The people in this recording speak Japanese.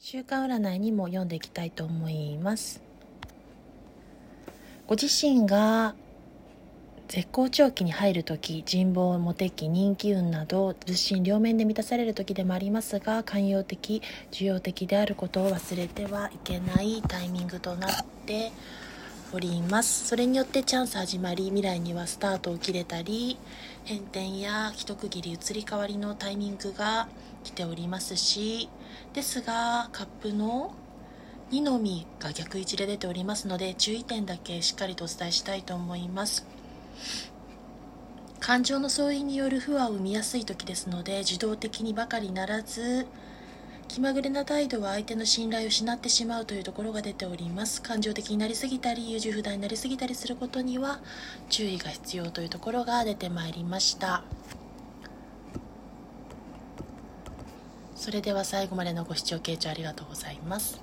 週間占いにも読んでいきたいと思います。ご自身が絶好調期に入る時人望モテ期人気運など物心両面で満たされる時でもありますが寛容的需要的であることを忘れてはいけないタイミングとなっております。それによってチャンス始まり未来にはスタートを切れたり変転や一区切り移り変わりのタイミングが来ておりますしですがカップの2のみが逆位置で出ておりますので注意点だけしっかりとお伝えしたいと思います。感情の相違による不和を生みやすい時ですので受動的にばかりならず気まぐれな態度は相手の信頼を失ってしまうというところが出ております。感情的になりすぎたり優柔不断になりすぎたりすることには注意が必要というところが出てまいりました。それでは最後までのご視聴傾聴ありがとうございます。